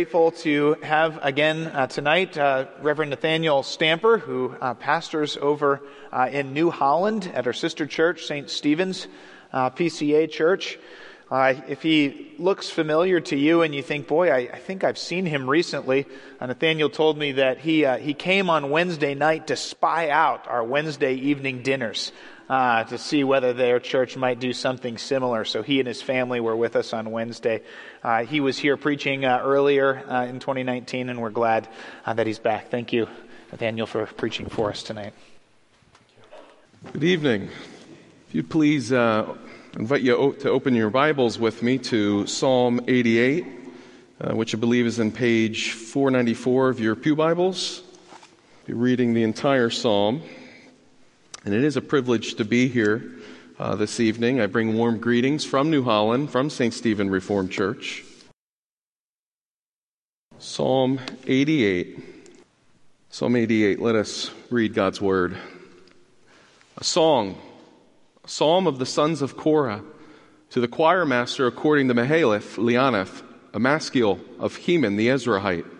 Grateful to have again uh, tonight uh, Reverend Nathaniel Stamper, who uh, pastors over uh, in New Holland at our sister church, St. Stephen's uh, PCA Church. Uh, if he looks familiar to you and you think, boy, I, I think I've seen him recently, Nathaniel told me that he, he came on Wednesday night to spy out our Wednesday evening dinners uh, to see whether their church might do something similar. So he and his family were with us on Wednesday. Uh, he was here preaching uh, earlier uh, in 2019, and we're glad uh, that he's back. Thank you, Nathaniel, for preaching for us tonight. Good evening. If you'd please uh, invite you to open your Bibles with me to Psalm 88, which I believe is in page 494 of your Pew Bibles. Be reading the entire psalm. And it is a privilege to be here uh, this evening. I bring warm greetings from New Holland, from St. Stephen Reformed Church. Psalm 88. Psalm 88, let us read God's word. A song, a psalm of the sons of Korah, to the choir master according to Mahalath, Leannoth, a maskil of Heman the Ezrahite.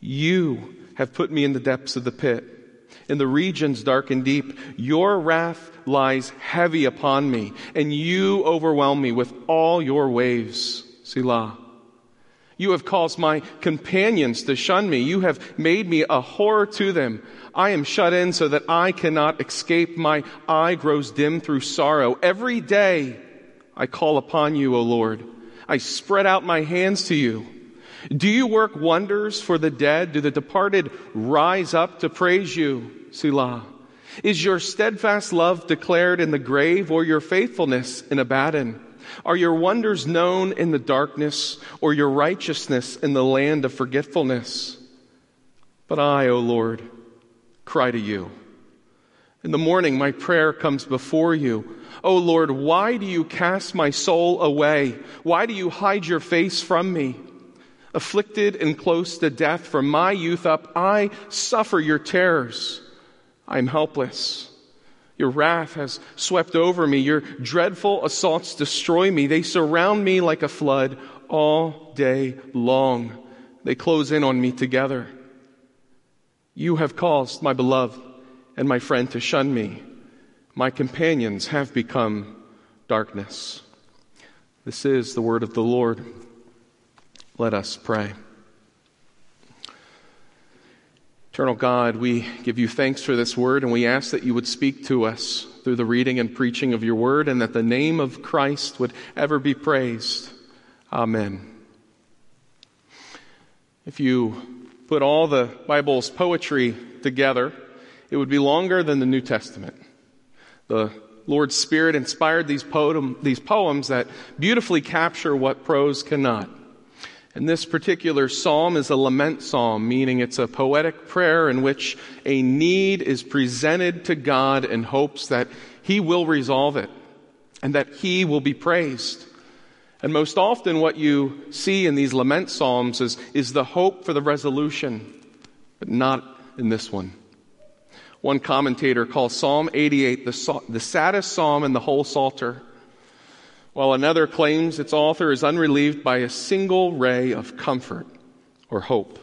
You have put me in the depths of the pit, in the regions dark and deep. Your wrath lies heavy upon me, and you overwhelm me with all your waves. Selah. You have caused my companions to shun me. You have made me a horror to them. I am shut in so that I cannot escape. My eye grows dim through sorrow. Every day I call upon you, O Lord. I spread out my hands to you. Do you work wonders for the dead? Do the departed rise up to praise you? Selah. Is your steadfast love declared in the grave or your faithfulness in Abaddon? Are your wonders known in the darkness or your righteousness in the land of forgetfulness? But I, O Lord, cry to you. In the morning, my prayer comes before you. O Lord, why do you cast my soul away? Why do you hide your face from me? Afflicted and close to death from my youth up, I suffer your terrors. I'm helpless. Your wrath has swept over me. Your dreadful assaults destroy me. They surround me like a flood all day long. They close in on me together. You have caused my beloved and my friend to shun me. My companions have become darkness. This is the word of the Lord. Let us pray. Eternal God, we give you thanks for this word and we ask that you would speak to us through the reading and preaching of your word and that the name of Christ would ever be praised. Amen. If you put all the Bible's poetry together, it would be longer than the New Testament. The Lord's Spirit inspired these, poem, these poems that beautifully capture what prose cannot. And this particular psalm is a lament psalm, meaning it's a poetic prayer in which a need is presented to God in hopes that He will resolve it and that He will be praised. And most often what you see in these lament psalms is, is the hope for the resolution, but not in this one. One commentator calls Psalm 88 the, the saddest psalm in the whole Psalter while another claims its author is unrelieved by a single ray of comfort or hope.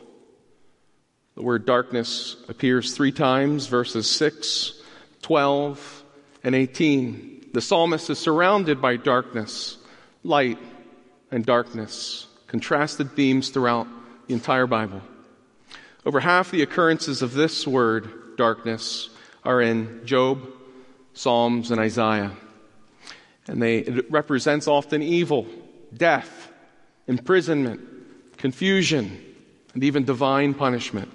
The word darkness appears three times, verses 6, 12, and 18. The psalmist is surrounded by darkness, light, and darkness, contrasted themes throughout the entire Bible. Over half the occurrences of this word, darkness, are in Job, Psalms, and Isaiah. And they, it represents often evil, death, imprisonment, confusion, and even divine punishment.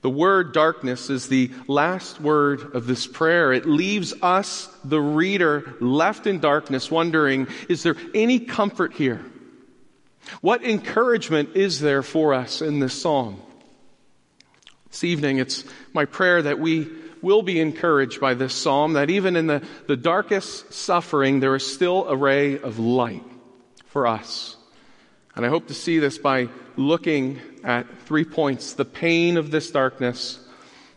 The word darkness is the last word of this prayer. It leaves us, the reader, left in darkness, wondering, is there any comfort here? What encouragement is there for us in this psalm? This evening, it's my prayer that we will be encouraged by this psalm, that even in the, the darkest suffering, there is still a ray of light for us. And I hope to see this by looking at three points the pain of this darkness,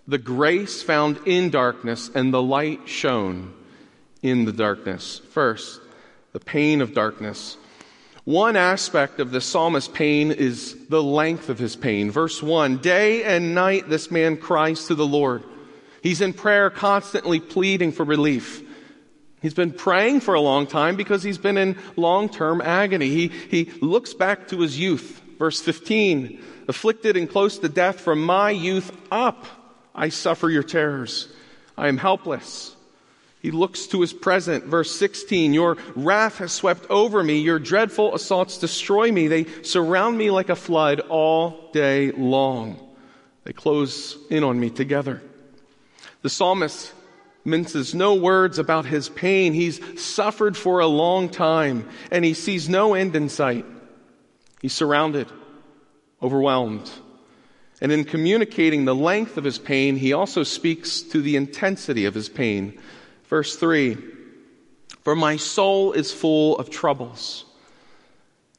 the grace found in darkness, and the light shown in the darkness. First, the pain of darkness. One aspect of the psalmist's pain is the length of his pain. Verse 1 Day and night this man cries to the Lord. He's in prayer, constantly pleading for relief. He's been praying for a long time because he's been in long term agony. He, he looks back to his youth. Verse 15 Afflicted and close to death from my youth up, I suffer your terrors. I am helpless. He looks to his present. Verse 16 Your wrath has swept over me. Your dreadful assaults destroy me. They surround me like a flood all day long. They close in on me together. The psalmist minces no words about his pain. He's suffered for a long time and he sees no end in sight. He's surrounded, overwhelmed. And in communicating the length of his pain, he also speaks to the intensity of his pain. Verse 3 For my soul is full of troubles.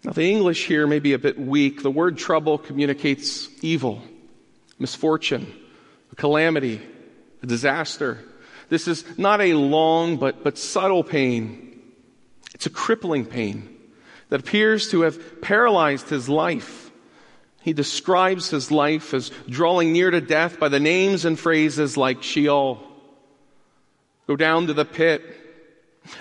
Now, the English here may be a bit weak. The word trouble communicates evil, misfortune, calamity, a disaster. This is not a long but, but subtle pain. It's a crippling pain that appears to have paralyzed his life. He describes his life as drawing near to death by the names and phrases like Sheol, go down to the pit,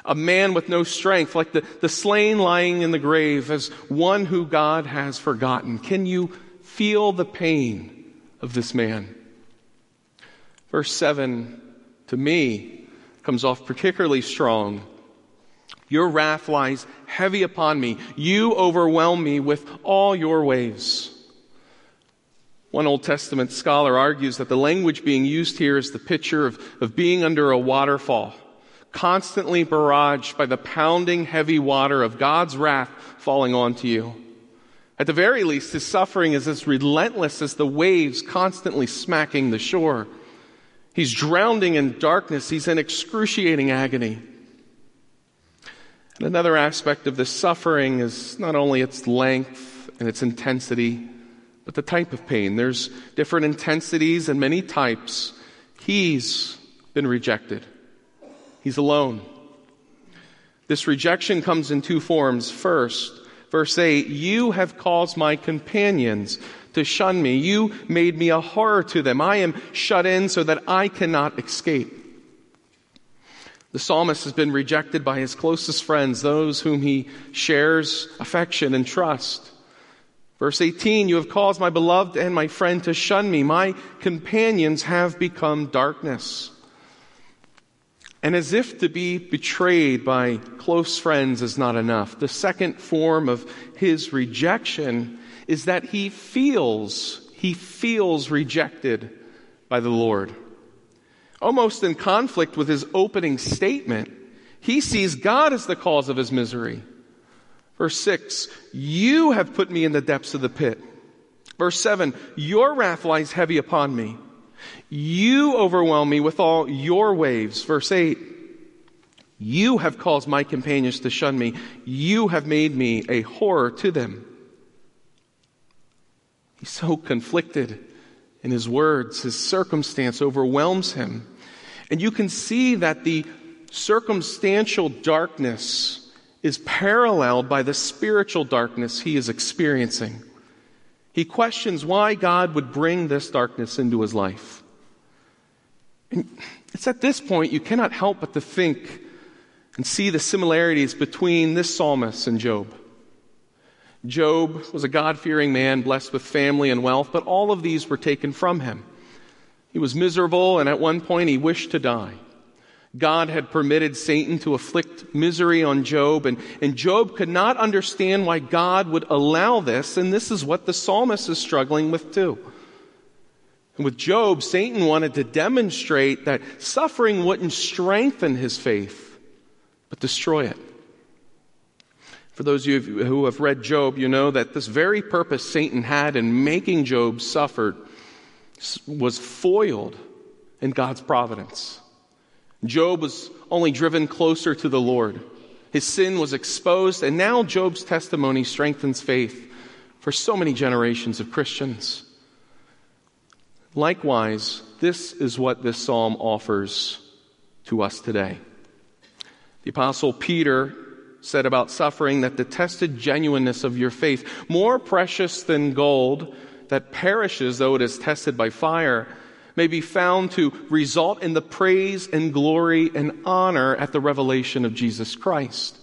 a man with no strength, like the, the slain lying in the grave, as one who God has forgotten. Can you feel the pain of this man? Verse 7 to me comes off particularly strong. Your wrath lies heavy upon me. You overwhelm me with all your waves. One Old Testament scholar argues that the language being used here is the picture of, of being under a waterfall, constantly barraged by the pounding heavy water of God's wrath falling onto you. At the very least, his suffering is as relentless as the waves constantly smacking the shore. He's drowning in darkness. He's in excruciating agony. And another aspect of this suffering is not only its length and its intensity, but the type of pain. There's different intensities and many types. He's been rejected. He's alone. This rejection comes in two forms. First, verse 8, you have caused my companions to shun me. You made me a horror to them. I am shut in so that I cannot escape. The psalmist has been rejected by his closest friends, those whom he shares affection and trust. Verse 18, you have caused my beloved and my friend to shun me. My companions have become darkness. And as if to be betrayed by close friends is not enough, the second form of his rejection is that he feels, he feels rejected by the Lord. Almost in conflict with his opening statement, he sees God as the cause of his misery. Verse 6, you have put me in the depths of the pit. Verse 7, your wrath lies heavy upon me. You overwhelm me with all your waves. Verse 8, you have caused my companions to shun me. You have made me a horror to them. He's so conflicted in his words. His circumstance overwhelms him. And you can see that the circumstantial darkness is paralleled by the spiritual darkness he is experiencing. He questions why God would bring this darkness into his life. And it's at this point you cannot help but to think and see the similarities between this psalmist and Job. Job was a God fearing man, blessed with family and wealth, but all of these were taken from him. He was miserable, and at one point he wished to die. God had permitted Satan to afflict misery on Job, and, and Job could not understand why God would allow this, and this is what the psalmist is struggling with too. And with Job, Satan wanted to demonstrate that suffering wouldn't strengthen his faith, but destroy it. For those of you who have read Job, you know that this very purpose Satan had in making Job suffer was foiled in God's providence. Job was only driven closer to the Lord. His sin was exposed, and now Job's testimony strengthens faith for so many generations of Christians. Likewise, this is what this psalm offers to us today. The Apostle Peter said about suffering that the tested genuineness of your faith, more precious than gold that perishes though it is tested by fire, may be found to result in the praise and glory and honor at the revelation of Jesus Christ.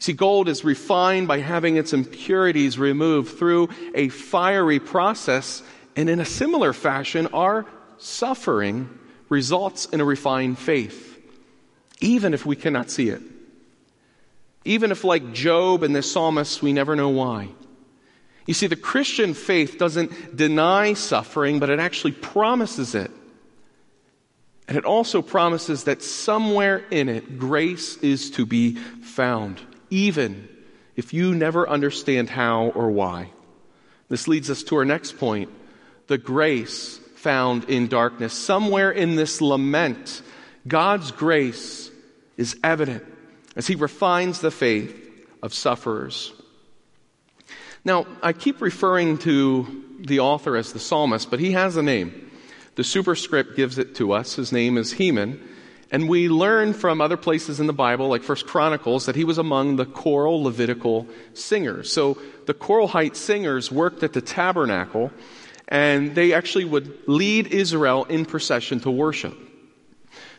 See, gold is refined by having its impurities removed through a fiery process, and in a similar fashion, our suffering results in a refined faith, even if we cannot see it. Even if, like Job and the psalmist, we never know why. You see, the Christian faith doesn't deny suffering, but it actually promises it. And it also promises that somewhere in it, grace is to be found, even if you never understand how or why. This leads us to our next point the grace found in darkness. Somewhere in this lament, God's grace is evident as he refines the faith of sufferers. Now, I keep referring to the author as the psalmist, but he has a name. The superscript gives it to us. His name is Heman. And we learn from other places in the Bible, like First Chronicles, that he was among the choral Levitical singers. So the Korahite singers worked at the tabernacle, and they actually would lead Israel in procession to worship.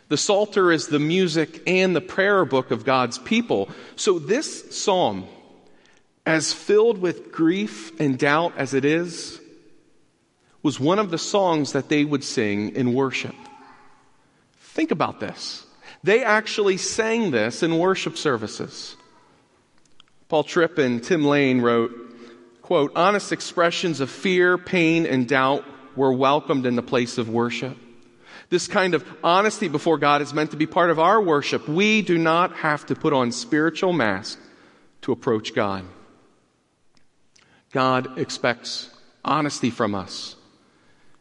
The Psalter is the music and the prayer book of God's people. So this psalm, as filled with grief and doubt as it is, was one of the songs that they would sing in worship. Think about this. They actually sang this in worship services. Paul Tripp and Tim Lane wrote, quote, honest expressions of fear, pain, and doubt were welcomed in the place of worship. This kind of honesty before God is meant to be part of our worship. We do not have to put on spiritual masks to approach God. God expects honesty from us.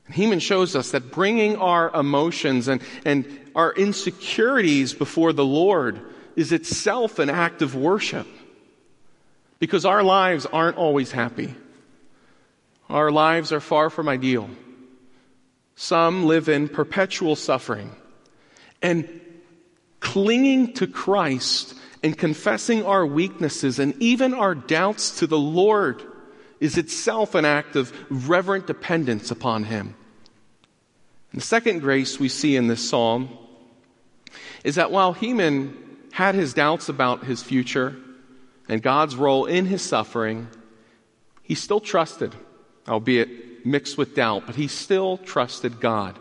And Heman shows us that bringing our emotions and, and our insecurities before the Lord is itself an act of worship. Because our lives aren't always happy. Our lives are far from ideal. Some live in perpetual suffering. And clinging to Christ and confessing our weaknesses and even our doubts to the Lord is itself an act of reverent dependence upon Him. And the second grace we see in this psalm is that while Heman had his doubts about his future and God's role in his suffering, he still trusted, albeit mixed with doubt, but he still trusted God.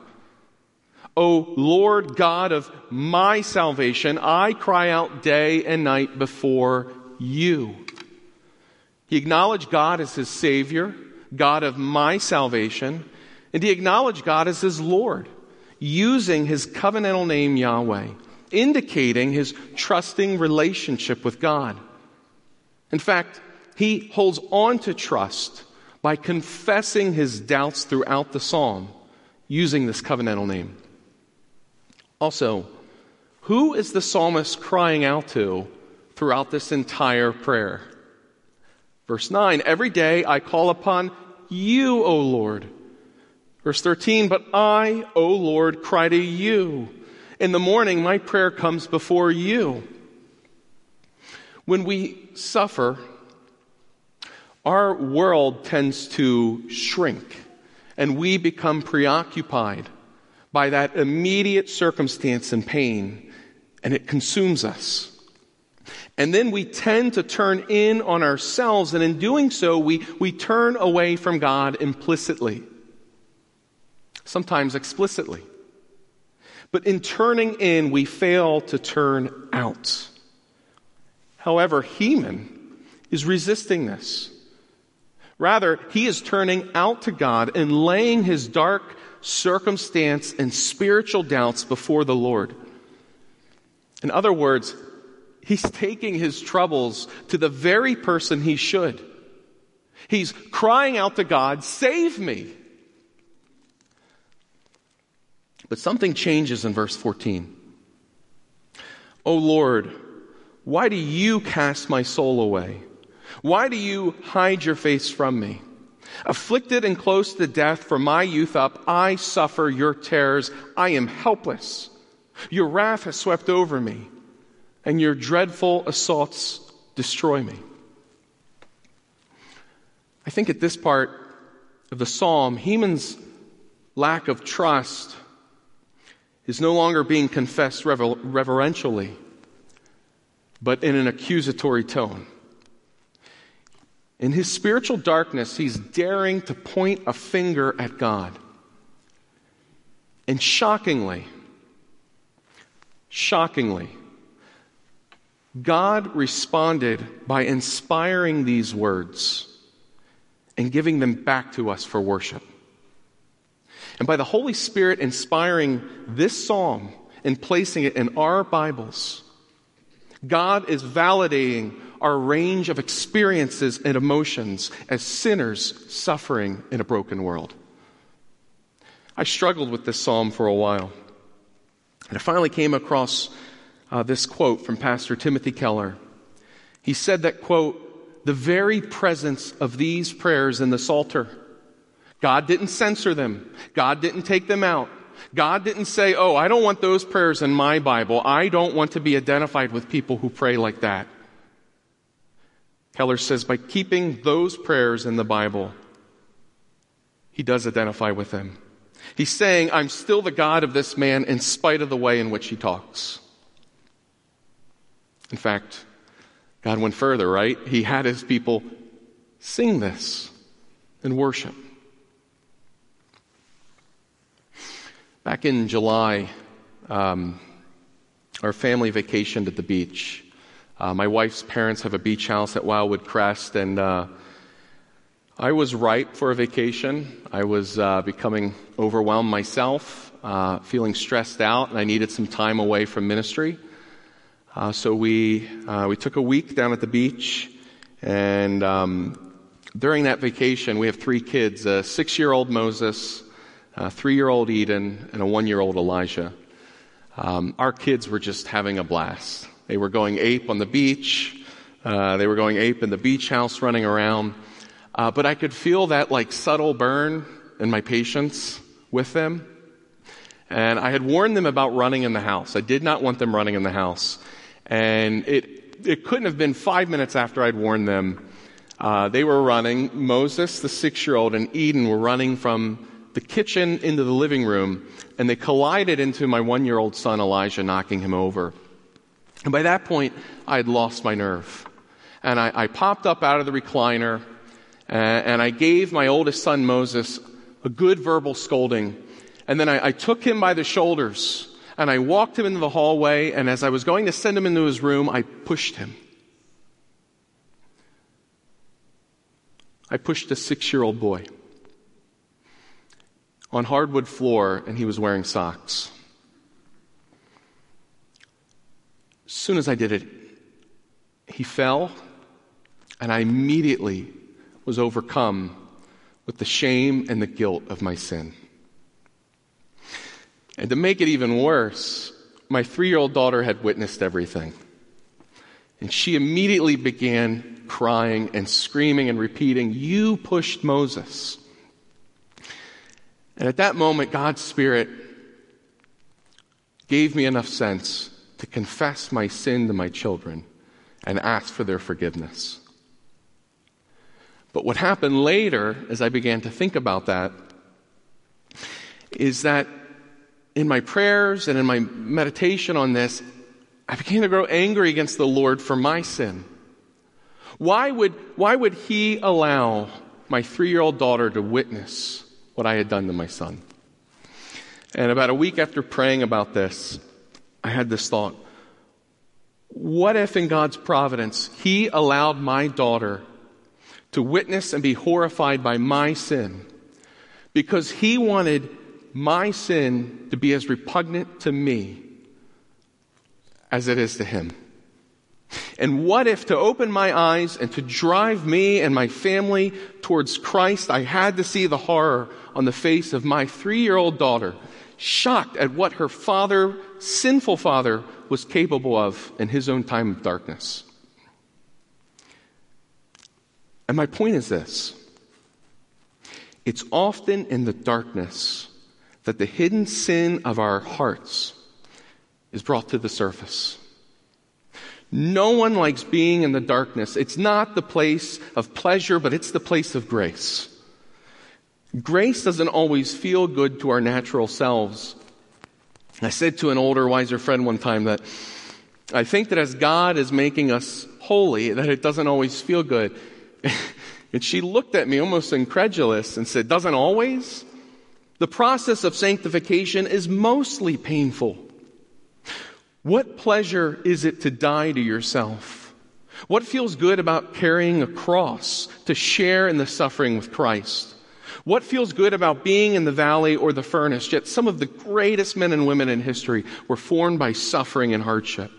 O Lord God of my salvation, I cry out day and night before you. He acknowledged God as his Savior, God of my salvation, and he acknowledged God as his Lord, using his covenantal name Yahweh, indicating his trusting relationship with God. In fact, he holds on to trust by confessing his doubts throughout the psalm using this covenantal name. Also, who is the psalmist crying out to throughout this entire prayer? Verse 9, every day I call upon you, O Lord. Verse 13, but I, O Lord, cry to you. In the morning, my prayer comes before you. When we suffer, our world tends to shrink and we become preoccupied by that immediate circumstance and pain and it consumes us. And then we tend to turn in on ourselves, and in doing so, we, we turn away from God implicitly, sometimes explicitly. But in turning in, we fail to turn out. However, Heman is resisting this. Rather, he is turning out to God and laying his dark circumstance and spiritual doubts before the Lord. In other words, he's taking his troubles to the very person he should. He's crying out to God, save me. But something changes in verse 14. O Lord, why do you cast my soul away? Why do you hide your face from me? Afflicted and close to death from my youth up, I suffer your terrors. I am helpless. Your wrath has swept over me, and your dreadful assaults destroy me. I think at this part of the psalm, Heman's lack of trust is no longer being confessed rever- reverentially, but in an accusatory tone. In his spiritual darkness, he's daring to point a finger at God. And shockingly, shockingly, God responded by inspiring these words and giving them back to us for worship. And by the Holy Spirit inspiring this psalm and placing it in our Bibles, God is validating our range of experiences and emotions as sinners suffering in a broken world. I struggled with this psalm for a while. And I finally came across uh, this quote from Pastor Timothy Keller. He said that, quote, the very presence of these prayers in the Psalter, God didn't censor them. God didn't take them out. God didn't say, oh, I don't want those prayers in my Bible. I don't want to be identified with people who pray like that. Keller says by keeping those prayers in the Bible, he does identify with them. He's saying, I'm still the God of this man in spite of the way in which he talks. In fact, God went further, right? He had his people sing this and worship. Back in July, um, our family vacationed at the beach. Uh, my wife's parents have a beach house at Wildwood Crest, and uh, I was ripe for a vacation. I was uh, becoming overwhelmed myself, uh, feeling stressed out, and I needed some time away from ministry. Uh, so we uh, we took a week down at the beach, and um, during that vacation, we have three kids: a six-year-old Moses, a three-year-old Eden, and a one-year-old Elijah. Um, our kids were just having a blast. They were going ape on the beach. Uh, they were going ape in the beach house running around. Uh, but I could feel that like subtle burn in my patience with them. And I had warned them about running in the house. I did not want them running in the house. And it, it couldn't have been five minutes after I'd warned them. Uh, they were running. Moses, the six year old, and Eden were running from the kitchen into the living room, and they collided into my one year old son Elijah, knocking him over. And by that point, I had lost my nerve. And I, I popped up out of the recliner and, and, I gave my oldest son Moses a good verbal scolding. And then I, I took him by the shoulders and I walked him into the hallway. And as I was going to send him into his room, I pushed him. I pushed a six year old boy on hardwood floor and he was wearing socks. As soon as I did it, he fell, and I immediately was overcome with the shame and the guilt of my sin. And to make it even worse, my three year old daughter had witnessed everything. And she immediately began crying and screaming and repeating, You pushed Moses. And at that moment, God's Spirit gave me enough sense to confess my sin to my children and ask for their forgiveness. But what happened later, as I began to think about that, is that in my prayers and in my meditation on this, I began to grow angry against the Lord for my sin. Why would, why would He allow my three year old daughter to witness what I had done to my son? And about a week after praying about this, I had this thought what if in God's providence He allowed my daughter to witness and be horrified by my sin because He wanted my sin to be as repugnant to me as it is to Him? And what if to open my eyes and to drive me and my family towards Christ, I had to see the horror on the face of my three year old daughter, shocked at what her father, sinful father, was capable of in his own time of darkness. And my point is this it's often in the darkness that the hidden sin of our hearts is brought to the surface. No one likes being in the darkness. It's not the place of pleasure, but it's the place of grace. Grace doesn't always feel good to our natural selves. I said to an older, wiser friend one time that I think that as God is making us holy, that it doesn't always feel good. and she looked at me almost incredulous and said, Doesn't always? The process of sanctification is mostly painful. What pleasure is it to die to yourself? What feels good about carrying a cross to share in the suffering with Christ? What feels good about being in the valley or the furnace? Yet some of the greatest men and women in history were formed by suffering and hardship.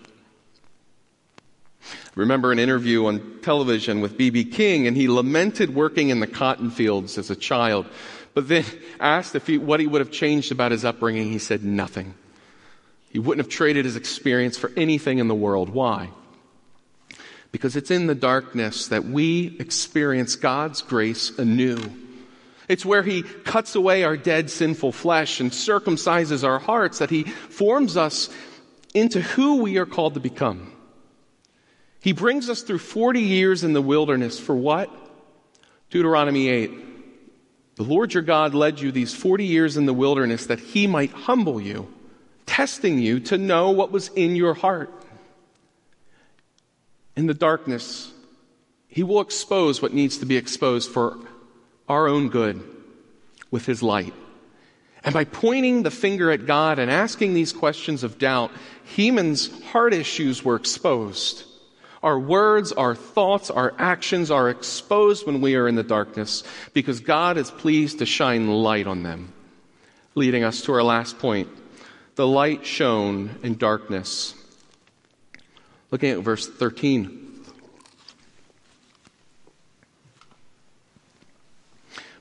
I remember an interview on television with B.B. King, and he lamented working in the cotton fields as a child. But then asked if he, what he would have changed about his upbringing, he said nothing. He wouldn't have traded his experience for anything in the world. Why? Because it's in the darkness that we experience God's grace anew. It's where He cuts away our dead sinful flesh and circumcises our hearts that He forms us into who we are called to become. He brings us through 40 years in the wilderness for what? Deuteronomy 8. The Lord your God led you these 40 years in the wilderness that He might humble you testing you to know what was in your heart. In the darkness, He will expose what needs to be exposed for our own good with His light. And by pointing the finger at God and asking these questions of doubt, Heman's heart issues were exposed. Our words, our thoughts, our actions are exposed when we are in the darkness because God is pleased to shine light on them. Leading us to our last point the light shone in darkness. Looking at verse 13.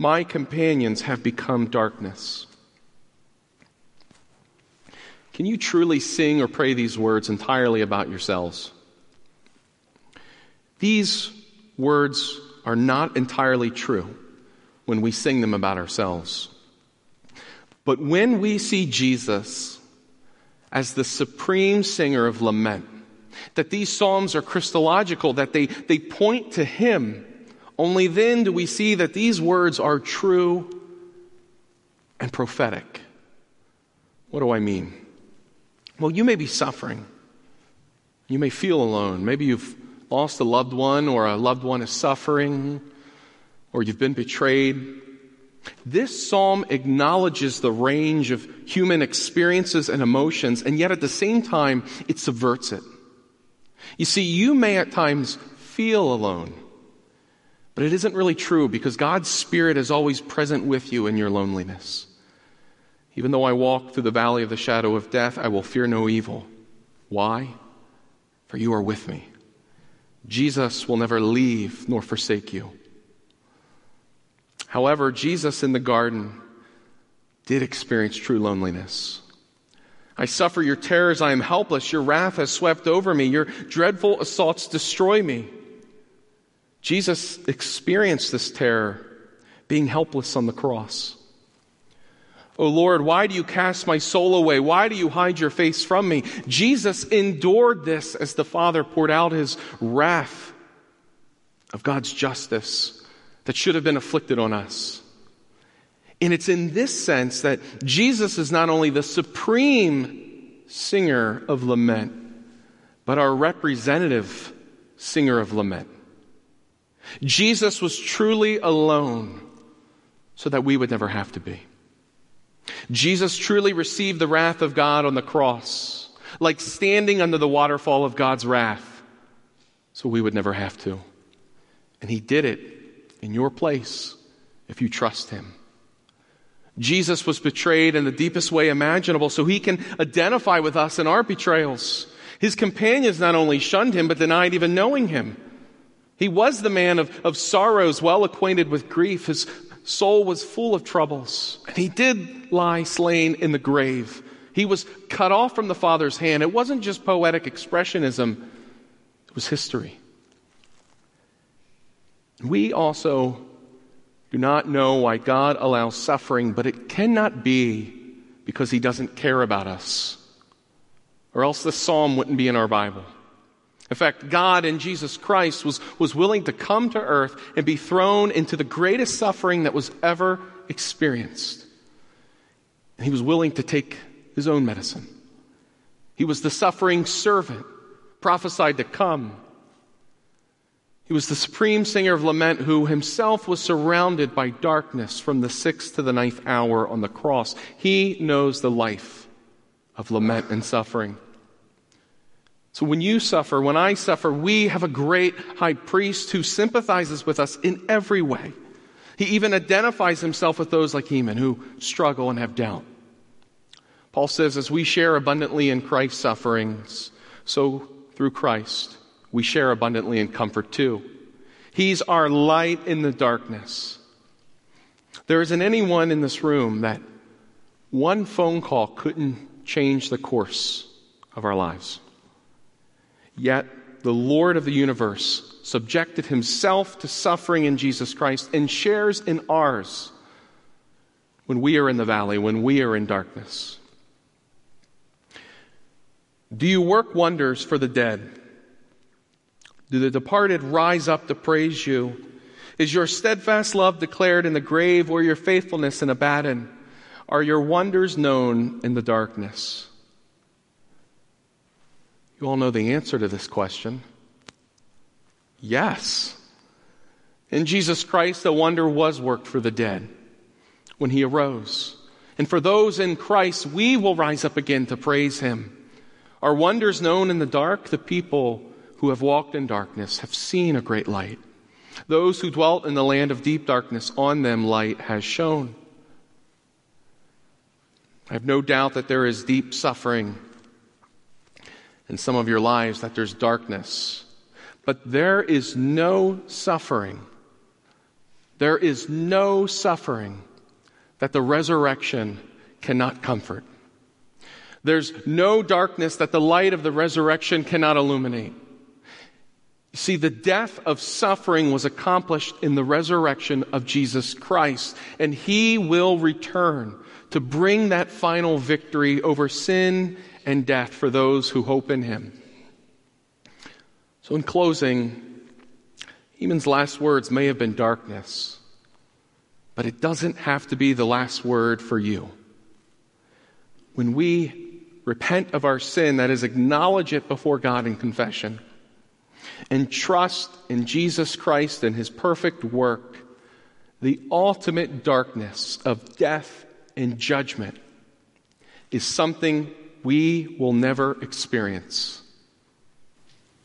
My companions have become darkness. Can you truly sing or pray these words entirely about yourselves? These words are not entirely true when we sing them about ourselves. But when we see Jesus as the supreme singer of lament, that these psalms are Christological, that they, they point to Him, only then do we see that these words are true and prophetic. What do I mean? Well, you may be suffering. You may feel alone. Maybe you've lost a loved one, or a loved one is suffering, or you've been betrayed. This psalm acknowledges the range of human experiences and emotions, and yet at the same time, it subverts it. You see, you may at times feel alone, but it isn't really true because God's Spirit is always present with you in your loneliness. Even though I walk through the valley of the shadow of death, I will fear no evil. Why? For you are with me. Jesus will never leave nor forsake you. However, Jesus in the garden did experience true loneliness. I suffer your terrors. I am helpless. Your wrath has swept over me. Your dreadful assaults destroy me. Jesus experienced this terror being helpless on the cross. Oh Lord, why do you cast my soul away? Why do you hide your face from me? Jesus endured this as the Father poured out his wrath of God's justice that should have been afflicted on us. And it's in this sense that Jesus is not only the supreme singer of lament, but our representative singer of lament. Jesus was truly alone so that we would never have to be. Jesus truly received the wrath of God on the cross, like standing under the waterfall of God's wrath, so we would never have to. And He did it in your place if you trust Him. Jesus was betrayed in the deepest way imaginable so He can identify with us in our betrayals. His companions not only shunned Him, but denied even knowing Him. He was the man of, of sorrows, well acquainted with grief. His soul was full of troubles, and he did lie slain in the grave. He was cut off from the Father's hand. It wasn't just poetic expressionism, it was history. We also do not know why God allows suffering, but it cannot be because He doesn't care about us, or else this psalm wouldn't be in our Bible. In fact, God in Jesus Christ was, was willing to come to earth and be thrown into the greatest suffering that was ever experienced. And he was willing to take his own medicine. He was the suffering servant prophesied to come. He was the supreme singer of lament who himself was surrounded by darkness from the sixth to the ninth hour on the cross. He knows the life of lament and suffering. So when you suffer, when I suffer, we have a great high priest who sympathizes with us in every way. He even identifies himself with those like Heman who struggle and have doubt. Paul says, as we share abundantly in Christ's sufferings, so through Christ, we share abundantly in comfort too. He's our light in the darkness. There isn't anyone in this room that one phone call couldn't change the course of our lives. Yet the Lord of the universe subjected himself to suffering in Jesus Christ and shares in ours when we are in the valley, when we are in darkness. Do you work wonders for the dead? Do the departed rise up to praise you? Is your steadfast love declared in the grave or your faithfulness in Abaddon? Are your wonders known in the darkness? You all know the answer to this question. Yes. In Jesus Christ, the wonder was worked for the dead when he arose. And for those in Christ, we will rise up again to praise him. Are wonders known in the dark? The people who have walked in darkness have seen a great light. Those who dwelt in the land of deep darkness, on them light has shone. I have no doubt that there is deep suffering in some of your lives that there's darkness. But there is no suffering. There is no suffering that the resurrection cannot comfort. There's no darkness that the light of the resurrection cannot illuminate. See, the death of suffering was accomplished in the resurrection of Jesus Christ, and He will return to bring that final victory over sin and death for those who hope in him. So, in closing, Heman's last words may have been darkness, but it doesn't have to be the last word for you. When we repent of our sin, that is, acknowledge it before God in confession, and trust in Jesus Christ and his perfect work, the ultimate darkness of death and judgment is something we will never experience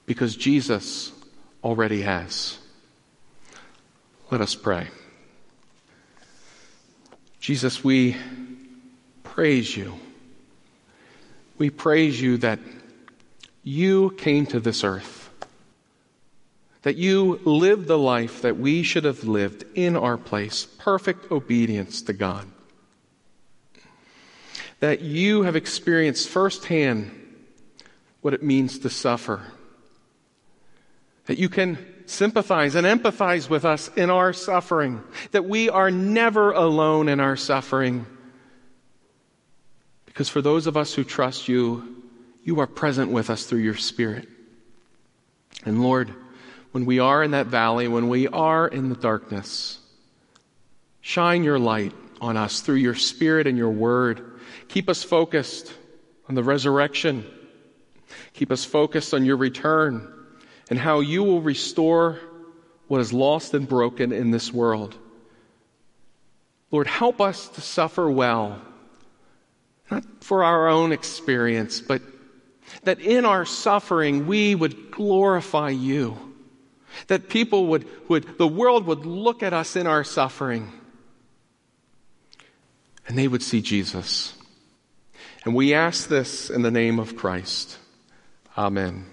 because Jesus already has. Let us pray. Jesus, we praise you. We praise you that you came to this earth, that you lived the life that we should have lived in our place, perfect obedience to God. That you have experienced firsthand what it means to suffer. That you can sympathize and empathize with us in our suffering. That we are never alone in our suffering. Because for those of us who trust you, you are present with us through your Spirit. And Lord, when we are in that valley, when we are in the darkness, shine your light on us through your Spirit and your Word. Keep us focused on the resurrection. Keep us focused on your return and how you will restore what is lost and broken in this world. Lord, help us to suffer well, not for our own experience, but that in our suffering we would glorify you. That people would, would, the world would look at us in our suffering and they would see Jesus. And we ask this in the name of Christ. Amen.